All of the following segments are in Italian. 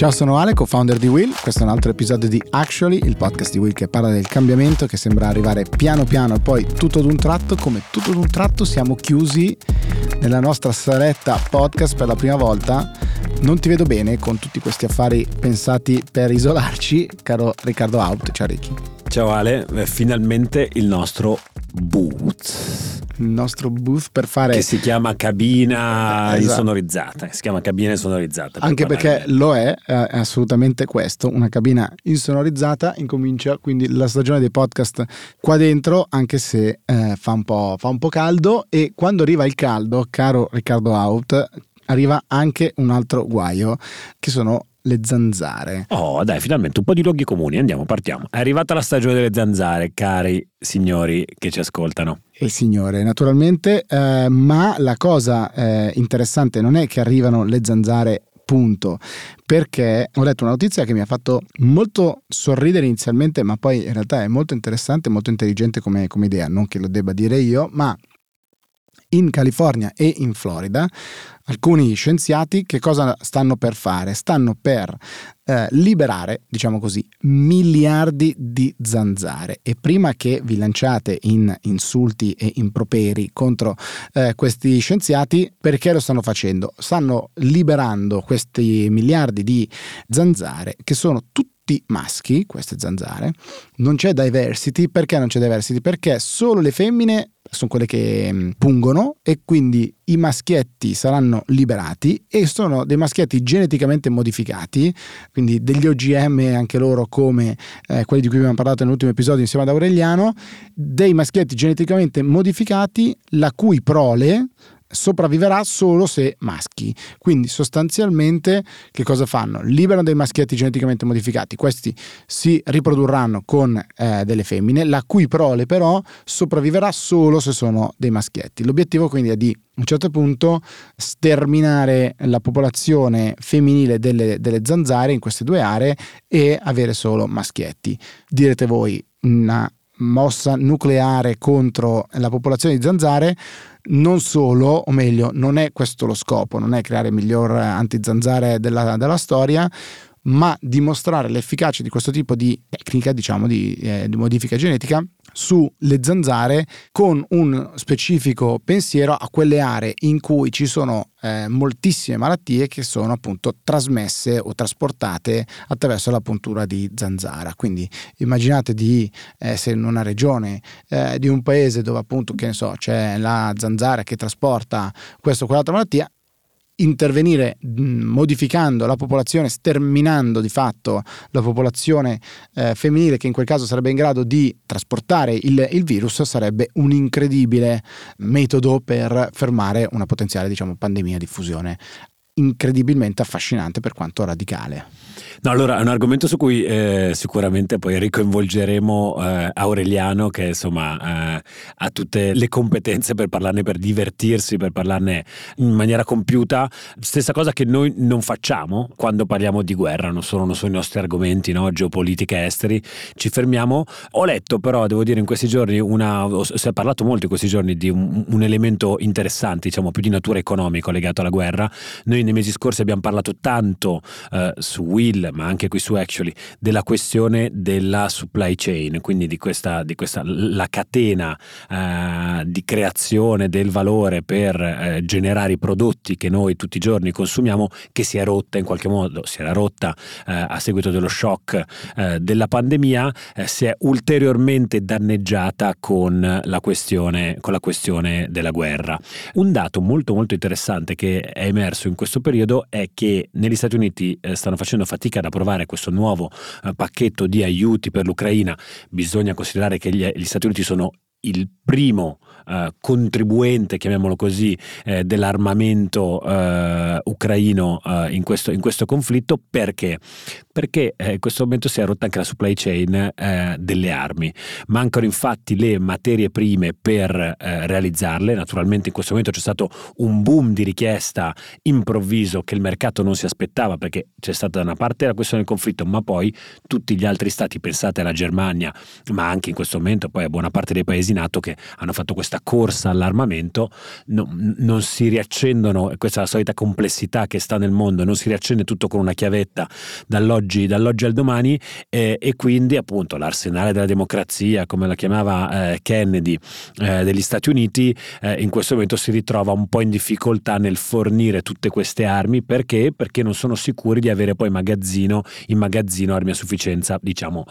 Ciao, sono Ale, co-founder di Will. Questo è un altro episodio di Actually, il podcast di Will che parla del cambiamento che sembra arrivare piano piano e poi tutto d'un tratto, come tutto d'un tratto siamo chiusi nella nostra saletta podcast per la prima volta. Non ti vedo bene con tutti questi affari pensati per isolarci, caro Riccardo Out. Ciao Ricky. Ciao Ale, finalmente il nostro booth il nostro booth per fare... Che si chiama cabina esatto. insonorizzata, si chiama cabina insonorizzata. Per Anche perché lo è, è assolutamente questo, una cabina insonorizzata, incomincia quindi la stagione dei podcast qua dentro, anche se eh, fa, un fa un po' caldo e quando arriva il caldo, caro Riccardo Out, arriva anche un altro guaio, che sono le zanzare. Oh, dai, finalmente un po' di luoghi comuni. Andiamo, partiamo. È arrivata la stagione delle zanzare, cari signori che ci ascoltano. E signore, naturalmente, eh, ma la cosa eh, interessante non è che arrivano le zanzare punto perché ho letto una notizia che mi ha fatto molto sorridere inizialmente ma poi in realtà è molto interessante molto intelligente come, come idea non che lo debba dire io ma in California e in Florida alcuni scienziati che cosa stanno per fare? Stanno per eh, liberare, diciamo così, miliardi di zanzare e prima che vi lanciate in insulti e improperi contro eh, questi scienziati, perché lo stanno facendo? Stanno liberando questi miliardi di zanzare che sono tutti maschi, queste zanzare, non c'è diversity, perché non c'è diversity? Perché solo le femmine sono quelle che mm, pungono e quindi i maschietti saranno liberati e sono dei maschietti geneticamente modificati, quindi degli OGM anche loro come eh, quelli di cui abbiamo parlato nell'ultimo episodio insieme ad Aureliano, dei maschietti geneticamente modificati la cui prole sopravviverà solo se maschi. Quindi sostanzialmente che cosa fanno? Liberano dei maschietti geneticamente modificati, questi si riprodurranno con eh, delle femmine, la cui prole però sopravviverà solo se sono dei maschietti. L'obiettivo quindi è di a un certo punto sterminare la popolazione femminile delle, delle zanzare in queste due aree e avere solo maschietti. Direte voi, una mossa nucleare contro la popolazione di zanzare non solo, o meglio, non è questo lo scopo, non è creare il miglior antizanzare della, della storia, ma dimostrare l'efficacia di questo tipo di tecnica, diciamo, di, eh, di modifica genetica sulle zanzare con un specifico pensiero a quelle aree in cui ci sono eh, moltissime malattie che sono appunto trasmesse o trasportate attraverso la puntura di zanzara. Quindi immaginate di essere in una regione eh, di un paese dove appunto che ne so, c'è la zanzara che trasporta questa o quell'altra malattia, intervenire modificando la popolazione, sterminando di fatto la popolazione eh, femminile che in quel caso sarebbe in grado di trasportare il, il, virus, sarebbe un incredibile metodo per fermare una potenziale diciamo, pandemia diffusione incredibilmente affascinante per quanto radicale. No, allora è un argomento su cui eh, sicuramente poi ricoinvolgeremo eh, Aureliano che insomma eh, ha tutte le competenze per parlarne, per divertirsi, per parlarne in maniera compiuta. Stessa cosa che noi non facciamo quando parliamo di guerra, non sono, non sono i nostri argomenti, no? geopolitica esteri, ci fermiamo. Ho letto però, devo dire, in questi giorni, una, si è parlato molto in questi giorni di un, un elemento interessante, diciamo più di natura economica legato alla guerra. Noi nei mesi scorsi abbiamo parlato tanto eh, su Will, ma anche qui su Actually, della questione della supply chain, quindi di questa, di questa la catena eh, di creazione del valore per eh, generare i prodotti che noi tutti i giorni consumiamo, che si è rotta in qualche modo, si era rotta eh, a seguito dello shock eh, della pandemia, eh, si è ulteriormente danneggiata con la, questione, con la questione della guerra. Un dato molto molto interessante che è emerso in questo periodo è che negli Stati Uniti eh, stanno facendo fatica ad approvare questo nuovo eh, pacchetto di aiuti per l'Ucraina, bisogna considerare che gli, gli Stati Uniti sono il primo eh, contribuente, chiamiamolo così, eh, dell'armamento eh, ucraino eh, in questo, in, questo, conflitto perché? Perché eh, in questo momento si è rotta anche la supply chain eh, delle armi. Mancano infatti le materie prime per realizzarle. Naturalmente in questo momento c'è stato un boom di richiesta improvviso che il mercato non si aspettava perché c'è stata da una parte la questione del conflitto, ma poi tutti gli altri stati, pensate alla Germania, ma anche in questo momento poi a buona parte dei paesi NATO che hanno fatto questa corsa all'armamento, no, non si riaccendono, questa è la solita complessità che sta nel mondo, non si riaccende tutto con una chiavetta dall'oggi, dall'oggi al domani eh, e quindi appunto l'arsenale della democrazia, come la chiamava eh, Kennedy eh, degli Stati Uniti, eh, in questo momento si ritrova un po' in difficoltà nel fornire tutte queste armi perché? Perché non sono sicuri di avere poi magazzino, in magazzino armi a sufficienza, diciamo,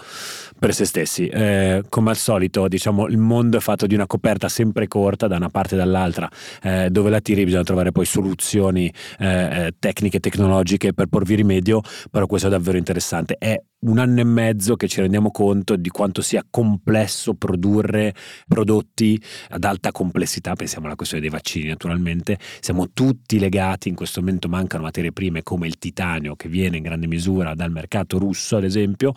per se stessi. Eh, come al solito, diciamo, il mondo è fatto di una coperta sempre corta da una parte e dall'altra, eh, dove la tiri bisogna trovare poi soluzioni eh, tecniche, tecnologiche per porvi rimedio, però questo è davvero interessante. È un anno e mezzo che ci rendiamo conto di quanto sia complesso produrre prodotti ad alta complessità, pensiamo alla questione dei vaccini naturalmente, siamo tutti legati, in questo momento mancano materie prime come il titanio che viene in grande misura dal mercato russo ad esempio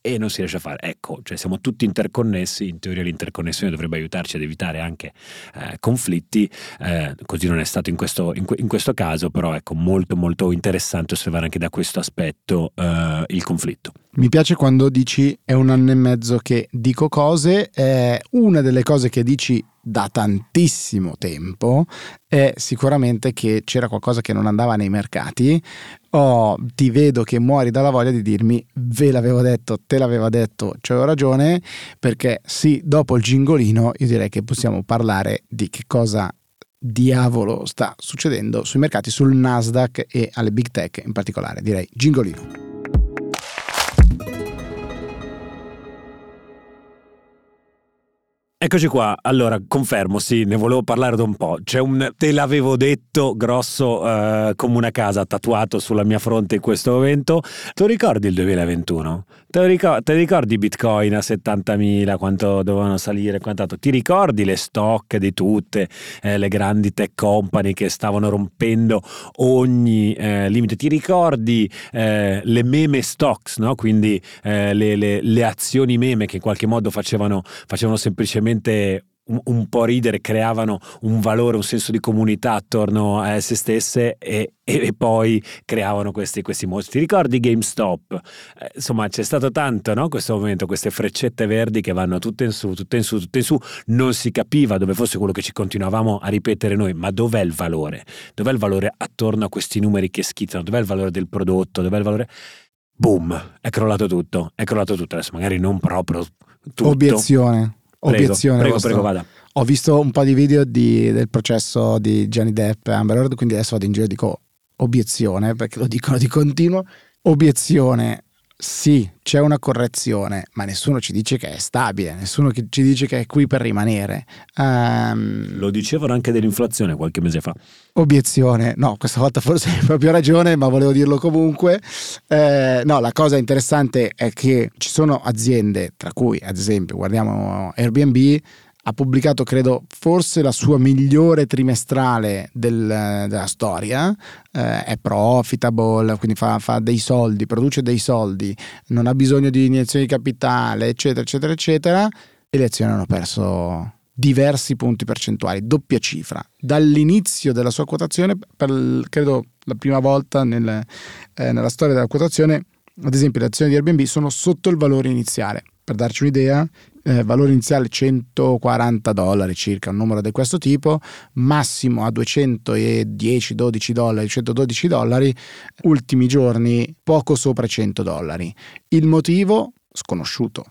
e non si riesce a fare, ecco, cioè siamo tutti interconnessi, in teoria l'interconnessione dovrebbe aiutarci ad evitare anche eh, conflitti, eh, così non è stato in questo, in, in questo, caso, però ecco molto molto interessante osservare anche da questo aspetto eh, il conflitto. Mi piace quando dici è un anno e mezzo che dico cose, eh, una delle cose che dici da tantissimo tempo è sicuramente che c'era qualcosa che non andava nei mercati. Oh, ti vedo che muori dalla voglia di dirmi ve l'avevo detto, te l'avevo detto, c'avevo ragione, perché sì, dopo il gingolino io direi che possiamo parlare di che cosa diavolo sta succedendo sui mercati, sul Nasdaq e alle big tech in particolare. Direi gingolino. Eccoci qua, allora confermo, sì, ne volevo parlare da un po'. C'è un te l'avevo detto grosso uh, come una casa tatuato sulla mia fronte in questo momento. Tu ricordi il 2021? Te, ricordi, te ricordi Bitcoin a 70.000, quanto dovevano salire? Quantato? Ti ricordi le stock di tutte eh, le grandi tech company che stavano rompendo ogni eh, limite? Ti ricordi eh, le meme stocks, no? quindi eh, le, le, le, azioni meme che in qualche modo facevano, facevano semplicemente semplicemente un, un, po' ridere, creavano un valore, un senso di comunità attorno a se stesse e, e, poi creavano questi, questi, mostri. Ti ricordi GameStop? Eh, insomma, c'è stato tanto, no? Questo momento, queste freccette verdi che vanno tutte in su, tutte in su, tutte in su. Non si capiva dove fosse quello che ci continuavamo a ripetere noi, ma dov'è il valore? Dov'è il valore attorno a questi numeri che schizzano? Dov'è il valore del prodotto? Dov'è il valore... Boom, è crollato tutto, è crollato tutto. Adesso magari non proprio tutto. Obiezione Obiezione. Prego, prego, vada. Ho visto un po' di video di, del processo di Johnny Depp e Amber Heard, quindi adesso vado in giro e dico obiezione, perché lo dicono di continuo. Obiezione, sì, c'è una correzione, ma nessuno ci dice che è stabile, nessuno ci dice che è qui per rimanere. Um, Lo dicevano anche dell'inflazione qualche mese fa. Obiezione, no, questa volta forse hai proprio ragione, ma volevo dirlo comunque. Eh, no, la cosa interessante è che ci sono aziende, tra cui ad esempio guardiamo Airbnb, ha pubblicato, credo, forse la sua migliore trimestrale del, della storia, eh, è profitable, quindi fa, fa, dei soldi, produce dei soldi, non ha bisogno di iniezioni di capitale, eccetera, eccetera, eccetera, e le azioni hanno perso diversi punti percentuali, doppia cifra. Dall'inizio della sua quotazione, per credo la prima volta nel, eh, nella storia della quotazione, ad esempio le azioni di Airbnb sono sotto il valore iniziale. Per darci un'idea, eh, valore iniziale 140 dollari circa, un numero di questo tipo, massimo a 210-12 dollari, 112 dollari, ultimi giorni poco sopra 100 dollari. Il motivo? sconosciuto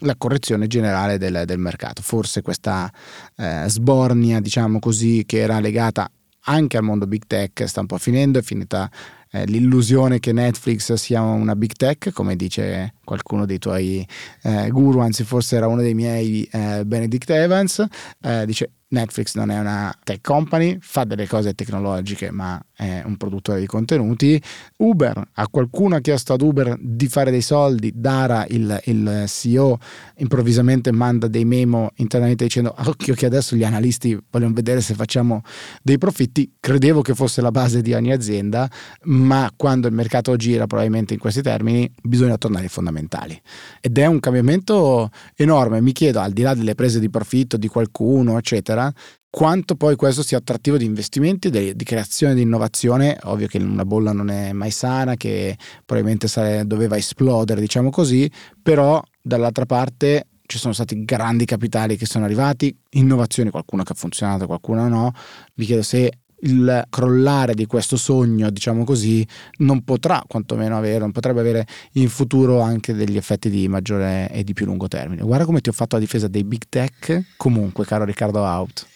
la correzione generale del, del mercato forse questa eh, sbornia diciamo così che era legata anche al mondo big tech sta un po' finendo è finita eh, l'illusione che Netflix sia una big tech, come dice qualcuno dei tuoi eh, guru, anzi forse era uno dei miei, eh, Benedict Evans, eh, dice Netflix non è una tech company, fa delle cose tecnologiche, ma è un produttore di contenuti. Uber, a qualcuno ha chiesto ad Uber di fare dei soldi, Dara, il, il CEO, improvvisamente manda dei memo internamente dicendo occhio che adesso gli analisti vogliono vedere se facciamo dei profitti. Credevo che fosse la base di ogni azienda, ma quando il mercato gira probabilmente in questi termini bisogna tornare ai fondamentali. Ed è un cambiamento enorme, mi chiedo, al di là delle prese di profitto di qualcuno, eccetera, quanto poi questo sia attrattivo di investimenti, di, creazione di innovazione, ovvio che una bolla non è mai sana, che probabilmente sare, doveva esplodere, diciamo così, però dall'altra parte ci sono stati grandi capitali che sono arrivati, innovazioni, qualcuna che ha funzionato, qualcuna no. Vi chiedo se il crollare di questo sogno, diciamo così, non potrà quantomeno avere, non potrebbe avere in futuro anche degli effetti di maggiore e di più lungo termine. Guarda come ti ho fatto la difesa dei big tech, comunque, caro Riccardo Out.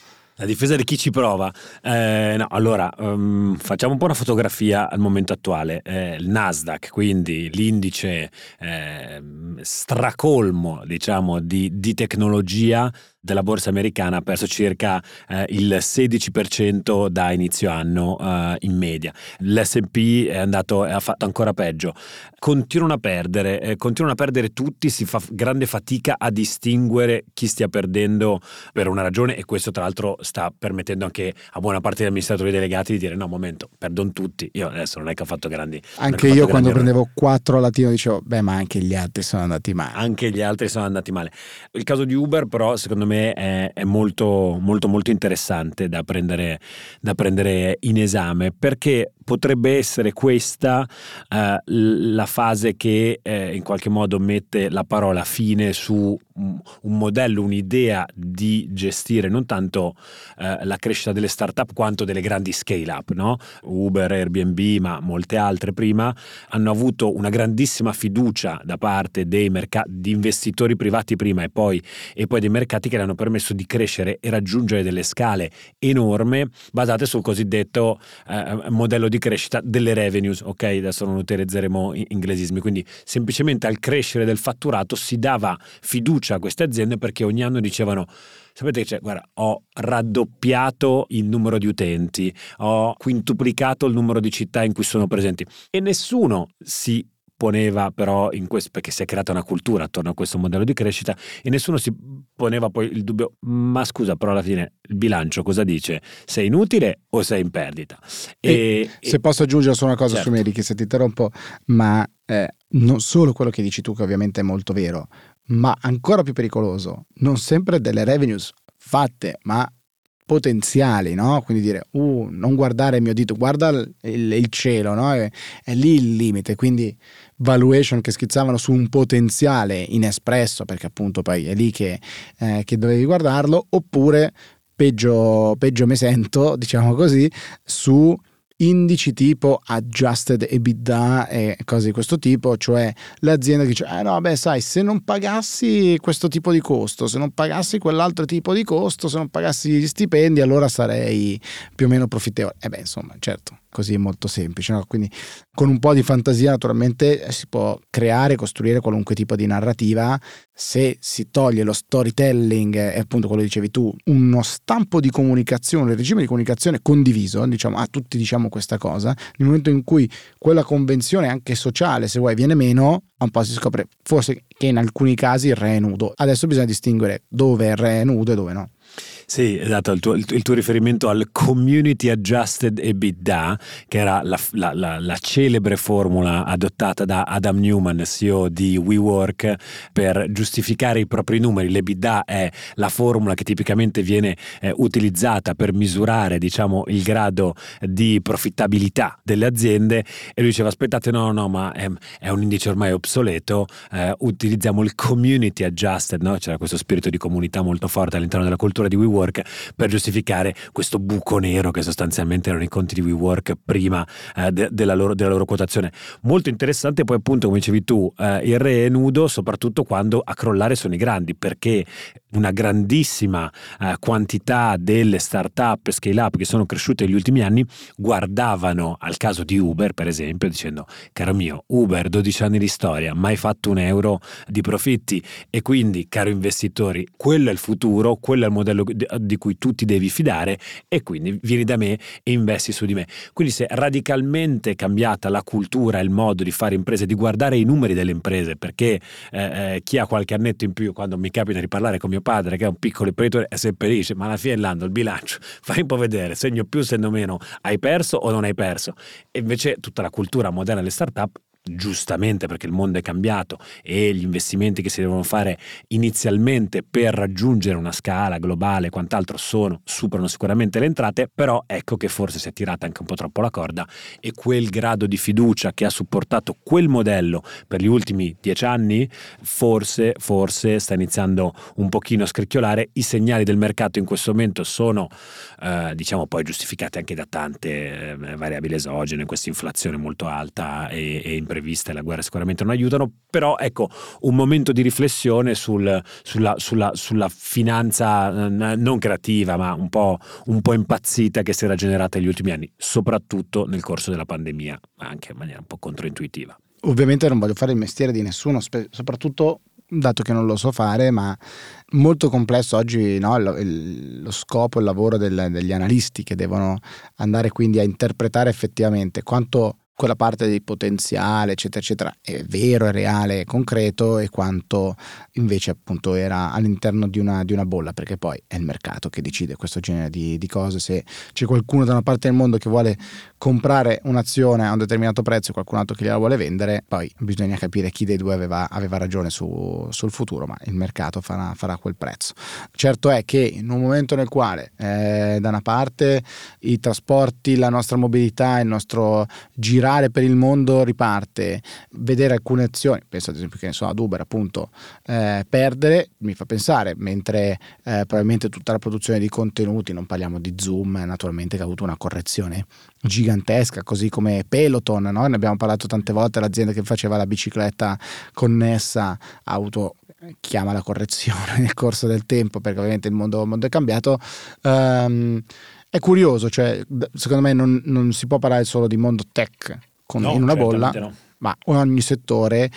La difesa di chi ci prova. Eh, no, allora, um, facciamo un po' una fotografia al momento attuale. Eh, il Nasdaq, quindi l'indice eh, stracolmo, diciamo, di, di tecnologia della borsa americana ha perso circa eh, il 16% da inizio anno eh, in media. L'SP è andato, ha fatto ancora peggio. Continuano a perdere, eh, continuano a perdere tutti, si fa grande fatica a distinguere chi stia perdendo per una ragione e questo tra l'altro sta permettendo anche a buona parte degli amministratori delegati di dire no, momento, perdono tutti. Io adesso non è che ho fatto grandi... Anche io quando prendevo 4 a latino dicevo, beh ma anche gli altri sono andati male. Anche gli altri sono andati male. Il caso di Uber però secondo me è, è molto, molto, molto interessante da prendere, da prendere in esame perché potrebbe essere questa eh, la fase che eh, in qualche modo mette la parola fine su un modello, un'idea di gestire non tanto eh, la crescita delle start-up quanto delle grandi scale-up. No? Uber, Airbnb, ma molte altre prima, hanno avuto una grandissima fiducia da parte dei mercati, di investitori privati prima e poi, e poi dei mercati che le hanno permesso di crescere e raggiungere delle scale enorme basate sul cosiddetto eh, modello di crescita delle revenues. Ok, adesso non utilizzeremo inglesismi, quindi semplicemente al crescere del fatturato si dava fiducia a queste aziende perché ogni anno dicevano sapete che c'è, guarda, ho raddoppiato il numero di utenti, ho quintuplicato il numero di città in cui sono presenti. E nessuno si poneva però in questo, perché si è creata una cultura attorno a questo modello di crescita e nessuno si poneva poi il dubbio, ma scusa però alla fine il bilancio cosa dice? Sei inutile o sei in perdita? E, e se e, posso aggiungere solo una cosa certo. su Mary, se ti interrompo, ma eh, non solo quello che dici tu che ovviamente è molto vero, ma ancora più pericoloso, non sempre delle revenues fatte, ma potenziali, no? Quindi dire, uh, non guardare il mio dito, guarda il, il, cielo, no? È, è, lì il limite, quindi valuation che schizzavano su un potenziale inespresso, perché appunto poi è lì che, eh, che dovevi guardarlo, oppure peggio, peggio me sento, diciamo così, su indici tipo adjusted EBITDA e cose di questo tipo, cioè l'azienda che dice, eh no, beh sai, se non pagassi questo tipo di costo, se non pagassi quell'altro tipo di costo, se non pagassi gli stipendi, allora sarei più o meno profittevole. E eh beh, insomma, certo, così è molto semplice. No? Quindi con un po' di fantasia naturalmente si può creare, costruire qualunque tipo di narrativa. Se si toglie lo storytelling e appunto quello che dicevi tu, uno stampo di comunicazione, il regime di comunicazione condiviso, diciamo, ah, tutti diciamo questa cosa, nel momento in cui quella convenzione anche sociale, se vuoi, viene meno, un po' si scopre forse che in alcuni casi il re è nudo. Adesso bisogna distinguere dove il re è nudo e dove no. Sì, esatto, il tuo, il tuo, riferimento al Community Adjusted EBITDA, che era la, la, la, la, celebre formula adottata da Adam Newman, CEO di WeWork, per giustificare i propri numeri. L'EBITDA è la formula che tipicamente viene eh, utilizzata per misurare diciamo, il grado di profittabilità delle aziende e lui diceva aspettate no, no, ma è, è un indice ormai obsoleto, eh, utilizziamo il Community Adjusted, no? c'era questo spirito di comunità molto forte all'interno della cultura di WeWork WeWork per giustificare questo buco nero che sostanzialmente erano i conti di WeWork prima eh, de- della, loro, della, loro, quotazione. Molto interessante poi appunto come dicevi tu eh, il re è nudo soprattutto quando a crollare sono i grandi perché una grandissima eh, quantità delle start-up scale up che sono cresciute negli ultimi anni guardavano al caso di Uber per esempio dicendo caro mio Uber 12 anni di storia mai fatto un euro di profitti e quindi caro investitori quello è il futuro quello è il modello di cui tu ti devi fidare e quindi vieni da me e investi su di me. Quindi è radicalmente cambiata la cultura, il modo di fare imprese, di guardare i numeri delle imprese, perché eh, eh, chi ha qualche annetto in più, quando mi capita di parlare con mio padre, che è un piccolo imprenditore, è sempre dice, ma alla fine dell'anno il bilancio, fai un po' vedere, segno più, segno meno, hai perso o non hai perso? E invece tutta la cultura moderna delle start-up giustamente perché il mondo è cambiato e gli investimenti che si devono fare inizialmente per raggiungere una scala globale e quant'altro sono, superano sicuramente le entrate, però ecco che forse si è tirata anche un po' troppo la corda e quel grado di fiducia che ha supportato quel modello per gli ultimi dieci anni forse, forse sta iniziando un pochino a scricchiolare, i segnali del mercato in questo momento sono eh, diciamo poi giustificati anche da tante eh, variabili esogene, questa inflazione molto alta e, e imprevista e la guerra sicuramente non aiutano, però ecco un momento di riflessione sul, sulla, sulla, sulla, finanza eh, non creativa ma un po', un po' impazzita che si era generata negli ultimi anni, soprattutto nel corso della pandemia, ma anche in maniera un po' controintuitiva. Ovviamente non voglio fare il mestiere di nessuno, soprattutto dato che non lo so fare, ma molto complesso oggi no, lo, il, lo, scopo, il lavoro del, degli analisti che devono andare quindi a interpretare effettivamente quanto quella parte di potenziale, eccetera, eccetera, è vero, è reale, è concreto e quanto invece appunto era all'interno di una, di una bolla, perché poi è il mercato che decide questo genere di, di, cose. Se c'è qualcuno da una parte del mondo che vuole comprare un'azione a un determinato prezzo e qualcun altro che gliela vuole vendere, poi bisogna capire chi dei due aveva, aveva ragione su, sul futuro, ma il mercato farà, farà, quel prezzo. Certo è che in un momento nel quale eh, da una parte i trasporti, la nostra mobilità, il nostro girare girare per il mondo riparte, vedere alcune azioni, penso ad esempio che ne so ad Uber appunto, eh, perdere, mi fa pensare, mentre eh, probabilmente tutta la produzione di contenuti, non parliamo di Zoom, naturalmente che ha avuto una correzione gigantesca, così come Peloton, no? ne abbiamo parlato tante volte, l'azienda che faceva la bicicletta connessa ha avuto chiama la correzione nel corso del tempo perché ovviamente il mondo, il mondo è cambiato um, è curioso, cioè, secondo me non, non, si può parlare solo di mondo tech con, no, in una bolla, no. ma ogni settore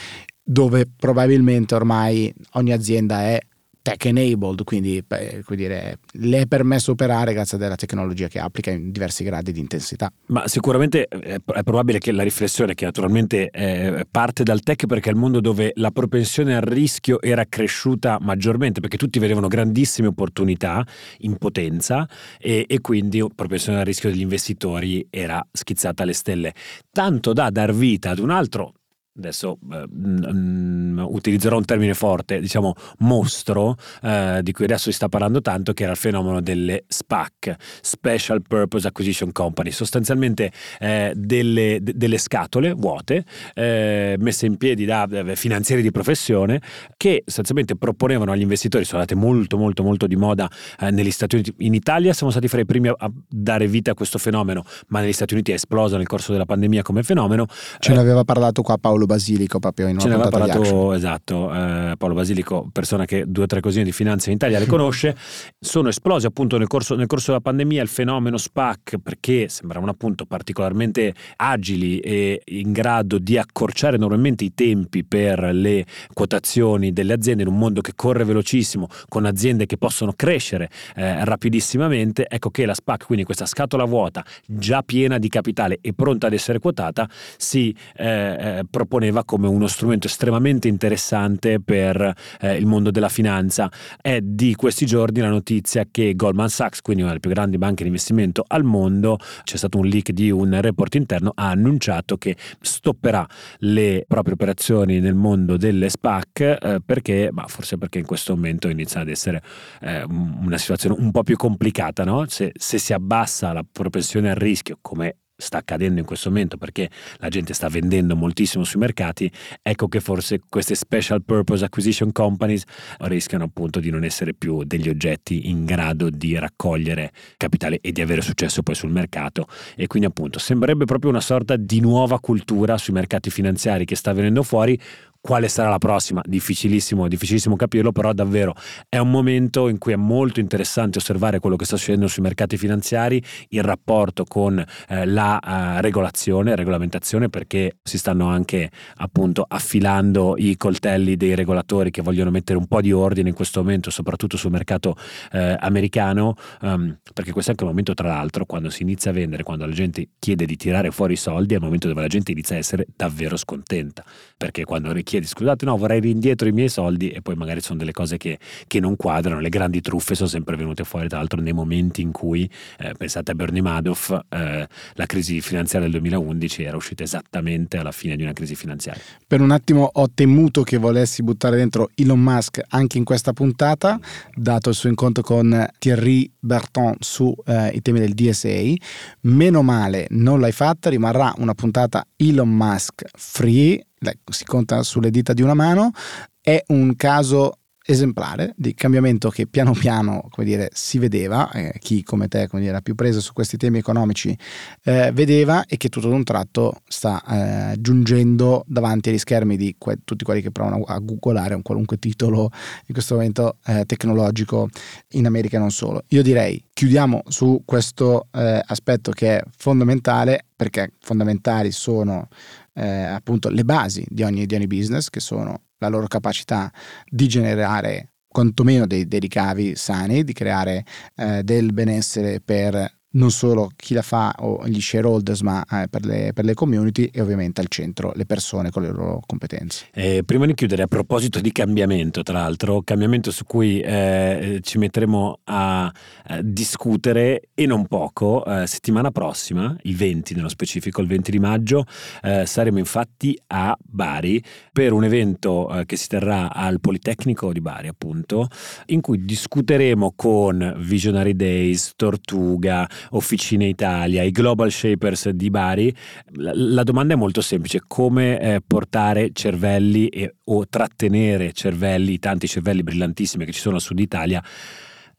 dove probabilmente ormai ogni azienda è tech enabled, quindi dire, le è permesso operare grazie alla tecnologia che applica in diversi gradi di intensità. Ma sicuramente è, è probabile che la riflessione, che naturalmente è, parte dal tech perché è il mondo dove la propensione al rischio era cresciuta maggiormente, perché tutti vedevano grandissime opportunità in potenza e, e quindi propensione al rischio degli investitori era schizzata alle stelle, tanto da dar vita ad un altro adesso eh, mh, utilizzerò un termine forte, diciamo mostro, eh, di cui adesso si sta parlando tanto, che era il fenomeno delle SPAC, Special Purpose Acquisition Company, sostanzialmente eh, delle, de, delle, scatole vuote eh, messe in piedi da finanzieri di professione che sostanzialmente proponevano agli investitori, sono andate molto molto molto di moda eh, negli Stati Uniti, in Italia siamo stati fra i primi a, a, dare vita a questo fenomeno, ma negli Stati Uniti è esploso nel corso della pandemia come fenomeno. Ce ne aveva parlato qua Paolo Basilico proprio in una Ce ne aveva parlato, esatto, eh, Paolo Basilico, persona che due o tre cosine di finanza in Italia le conosce, sono esplosi appunto nel corso, nel corso della pandemia il fenomeno SPAC perché sembravano appunto particolarmente agili e in grado di accorciare enormemente i tempi per le quotazioni delle aziende in un mondo che corre velocissimo, con aziende che possono crescere eh, rapidissimamente, ecco che la SPAC, quindi questa scatola vuota, già piena di capitale e pronta ad essere quotata, si eh, eh propone proponeva come uno strumento estremamente interessante per eh, il mondo della finanza. È di questi giorni la notizia che Goldman Sachs, quindi una delle più grandi banche di investimento al mondo, c'è stato un leak di un report interno, ha annunciato che stopperà le proprie operazioni nel mondo delle SPAC eh, perché, ma forse perché in questo momento inizia ad essere eh, una situazione un po' più complicata, no? se, se si abbassa la propensione al rischio, come sta accadendo in questo momento perché la gente sta vendendo moltissimo sui mercati, ecco che forse queste special purpose acquisition companies rischiano appunto di non essere più degli oggetti in grado di raccogliere capitale e di avere successo poi sul mercato. E quindi appunto sembrerebbe proprio una sorta di nuova cultura sui mercati finanziari che sta venendo fuori quale sarà la prossima? Difficilissimo, difficilissimo capirlo, però davvero è un momento in cui è molto interessante osservare quello che sta succedendo sui mercati finanziari, il rapporto con eh, la uh, regolazione, regolamentazione, perché si stanno anche appunto affilando i coltelli dei regolatori che vogliono mettere un po' di ordine in questo momento, soprattutto sul mercato eh, americano, um, perché questo è anche il momento, tra l'altro, quando si inizia a vendere, quando la gente chiede di tirare fuori i soldi, è il momento dove la gente inizia a essere davvero scontenta, perché quando richiede chiedi scusate no vorrei indietro i miei soldi e poi magari sono delle cose che, che non quadrano, le grandi truffe sono sempre venute fuori tra l'altro nei momenti in cui eh, pensate a Bernie Madoff, eh, la crisi finanziaria del 2011 era uscita esattamente alla fine di una crisi finanziaria. Per un attimo ho temuto che volessi buttare dentro Elon Musk anche in questa puntata, dato il suo incontro con Thierry Berton sui eh, temi del DSA. Meno male non l'hai fatta, rimarrà una puntata Elon Musk free, si conta sulle dita di una mano. È un caso esemplare di cambiamento che piano piano come dire, si vedeva, eh, chi come te come dire, era più preso su questi temi economici eh, vedeva e che tutto ad un tratto sta eh, giungendo davanti agli schermi di que- tutti quelli che provano a googolare un qualunque titolo in questo momento eh, tecnologico in America e non solo. Io direi chiudiamo su questo eh, aspetto che è fondamentale perché fondamentali sono eh, appunto le basi di ogni, di ogni business che sono la loro capacità di generare quantomeno dei, dei ricavi sani, di creare eh, del benessere per non solo chi la fa o gli shareholders, ma eh, per, le, per, le, community e ovviamente al centro le persone con le loro competenze. Eh, prima di chiudere, a proposito di cambiamento, tra l'altro, cambiamento su cui eh, ci metteremo a, a, discutere e non poco, eh, settimana prossima, il 20 nello specifico, il 20 di maggio, eh, saremo infatti a Bari per un evento eh, che si terrà al Politecnico di Bari, appunto, in cui discuteremo con Visionary Days, Tortuga, Officine Italia, i Global Shapers di Bari, la, la domanda è molto semplice, come eh, portare cervelli e, o trattenere cervelli, tanti cervelli brillantissimi che ci sono al sud Italia,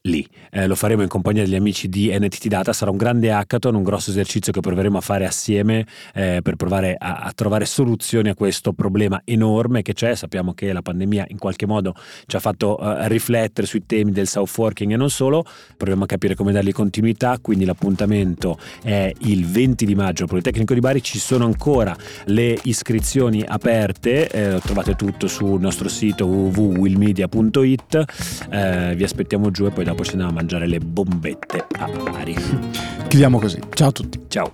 lì. Eh, lo faremo in compagnia degli amici di NTT Data, sarà un grande hackathon, un grosso esercizio che proveremo a fare assieme eh, per provare a, a, trovare soluzioni a questo problema enorme che c'è. Sappiamo che la pandemia in qualche modo ci ha fatto uh, riflettere sui temi del self-working e non solo, proviamo a capire come dargli continuità, quindi l'appuntamento è il 20 di maggio al Politecnico di Bari, ci sono ancora le iscrizioni aperte, eh, trovate tutto sul nostro sito www.willmedia.it, eh, vi aspettiamo giù e poi da dopo ci andiamo a mangiare le bombette a Bari. Chiudiamo così. Ciao a tutti. Ciao.